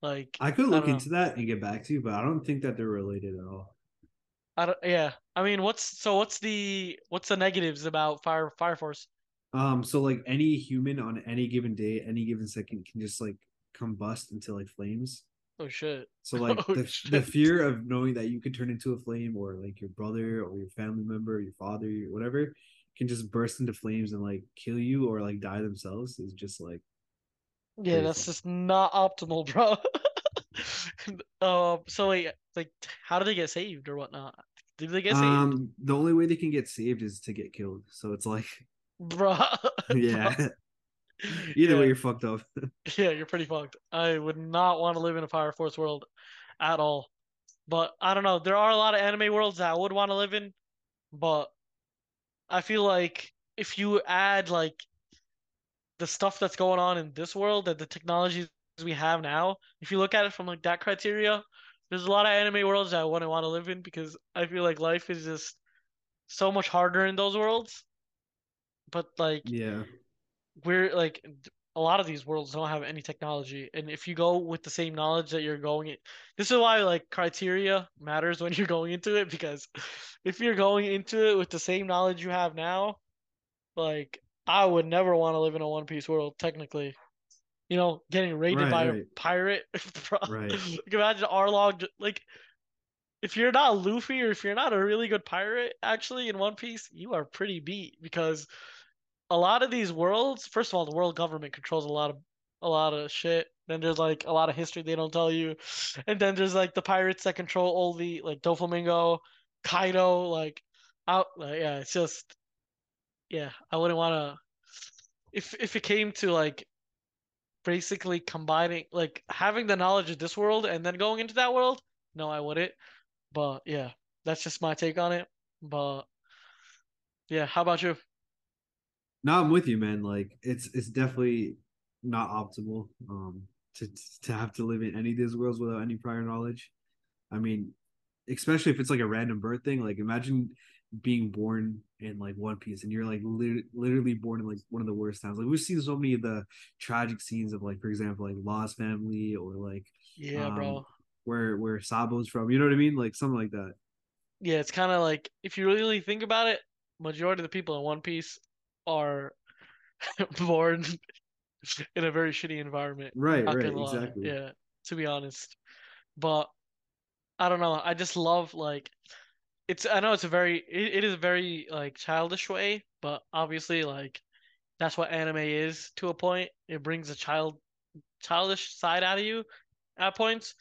Like I could look know. into that and get back to you, but I don't think that they're related at all. I don't, yeah. I mean, what's so what's the what's the negatives about Fire Fire Force? Um, so like any human on any given day, any given second can just like combust into like flames. Oh shit. So like Oh, the, the fear of knowing that you could turn into a flame or like your brother or your family member, your father, your whatever, can just burst into flames and like kill you or like die themselves is just like Yeah, that's just not optimal, bro. Um, so wait, like, how do they get saved or whatnot? Did they get saved, um the only way they can get saved is to get killed. So it's like bro? yeah. Bro. Either Yeah. way you're fucked up. Yeah, you're pretty fucked. I would not want to live in a Fire Force world at all. But I don't know. There are a lot of anime worlds that I would want to live in, but I feel like if you add like the stuff that's going on in this world that the technologies we have now, if you look at it from like that criteria, there's a lot of anime worlds that I wouldn't want to live in because I feel like life is just so much harder in those worlds. But like Yeah. We're like a lot of these worlds don't have any technology, and if you go with the same knowledge that you're going, in, this is why like criteria matters when you're going into it because if you're going into it with the same knowledge you have now, like I would never want to live in a One Piece world. Technically, you know, getting raided Right, by a pirate. Right. Like imagine Arlong, j- like if you're not Luffy or if you're not a really good pirate, actually in One Piece, you are pretty beat because a lot of these worlds, first of all, the world government controls a lot of a lot of shit. Then there's like a lot of history they don't tell you, and then there's like the pirates that control all the like Doflamingo, Kaido, like out. Like, yeah, it's just yeah. I wouldn't want to. If if it came to like basically combining like having the knowledge of this world and then going into that world, no, I wouldn't. But yeah, that's just my take on it. But yeah, how about you? No, I'm with you, man. Like it's it's definitely not optimal um to to have to live in any of these worlds without any prior knowledge. I mean, especially if it's like a random birth thing. Like imagine being born in like One Piece and you're like lit- literally born in like one of the worst towns. Like we've seen so many of the tragic scenes of like, for example, like Lost Family or like Yeah, um bro. where where Sabo's from. You know what I mean? Like something like that. Yeah, it's kind of like if you really think about it, majority of the people in One Piece are born in a very shitty environment. Right, right, exactly. Yeah, to be honest. But I don't know. I just love like it's. I know it's a very. It, it is a very like childish way, but obviously like that's what anime is to a point. It brings a child childish side out of you at points,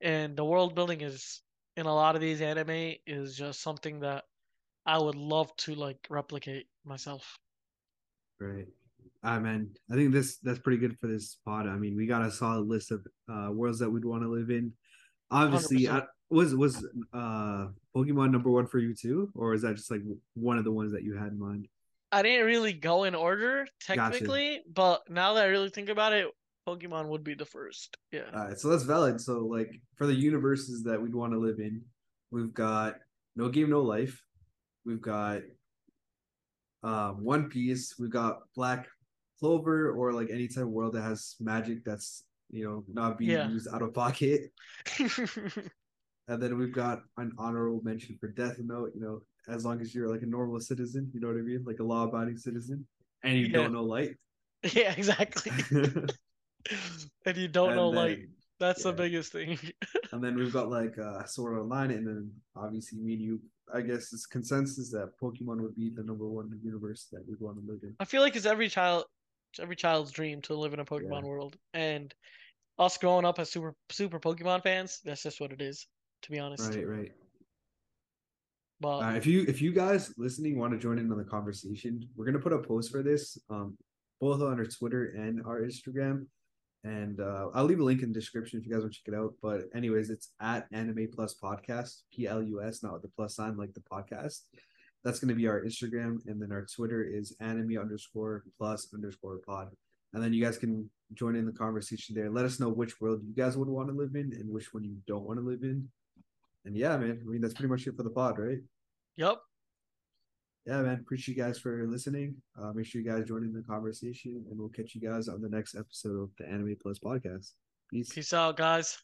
and the world building is in a lot of these anime is just something that I would love to like replicate myself. Right. Ah man, I think this that's pretty good for this pod. I mean, we got a solid list of uh worlds that we'd want to live in. Obviously, I, was was uh Pokemon number one for you too, or is that just like one of the ones that you had in mind? I didn't really go in order Gotcha. technically, but now that I really think about it, Pokemon would be the first. Yeah. All right, so that's valid. So like for the universes that we'd want to live in, we've got No Game No Life, we've got um One Piece, we've got Black Clover, or like any type of world that has magic that's you know not being Yeah. used out of pocket. And then we've got an honorable mention for Death Note, you know, as long as you're like a normal citizen, you know what I mean? Like a law abiding citizen, and you Yeah. don't know Light. Yeah, exactly. and And you don't know like then that's the biggest thing. And then we've got like uh Sword Online, and then obviously me and you I guess it's consensus that Pokemon would be the number one universe that we'd want to live in. I feel like it's every child it's every child's dream to live in a Pokemon Yeah. world. And us growing up as super super Pokemon fans, that's just what it is, to be honest. Right, right. But Uh, if you if you guys listening want to join in on the conversation, we're gonna put a post for this, um, both on our Twitter and our Instagram, and uh, I'll leave a link in the description if you guys want to check it out. But anyways, it's at Anime Plus Podcast, P L U S, not with the plus sign like the podcast. That's gonna be our Instagram, and then our Twitter is Anime underscore Plus underscore Pod, and then you guys can join in the conversation there. Let us know which world you guys would want to live in and which one you don't want to live in. And yeah, man, I mean that's pretty much it for the pod, right? yep. Yeah, man. Appreciate you guys for listening. Uh, make sure you guys join in the conversation, and we'll catch you guys on the next episode of the Anime Plus podcast. Peace. Peace out, guys.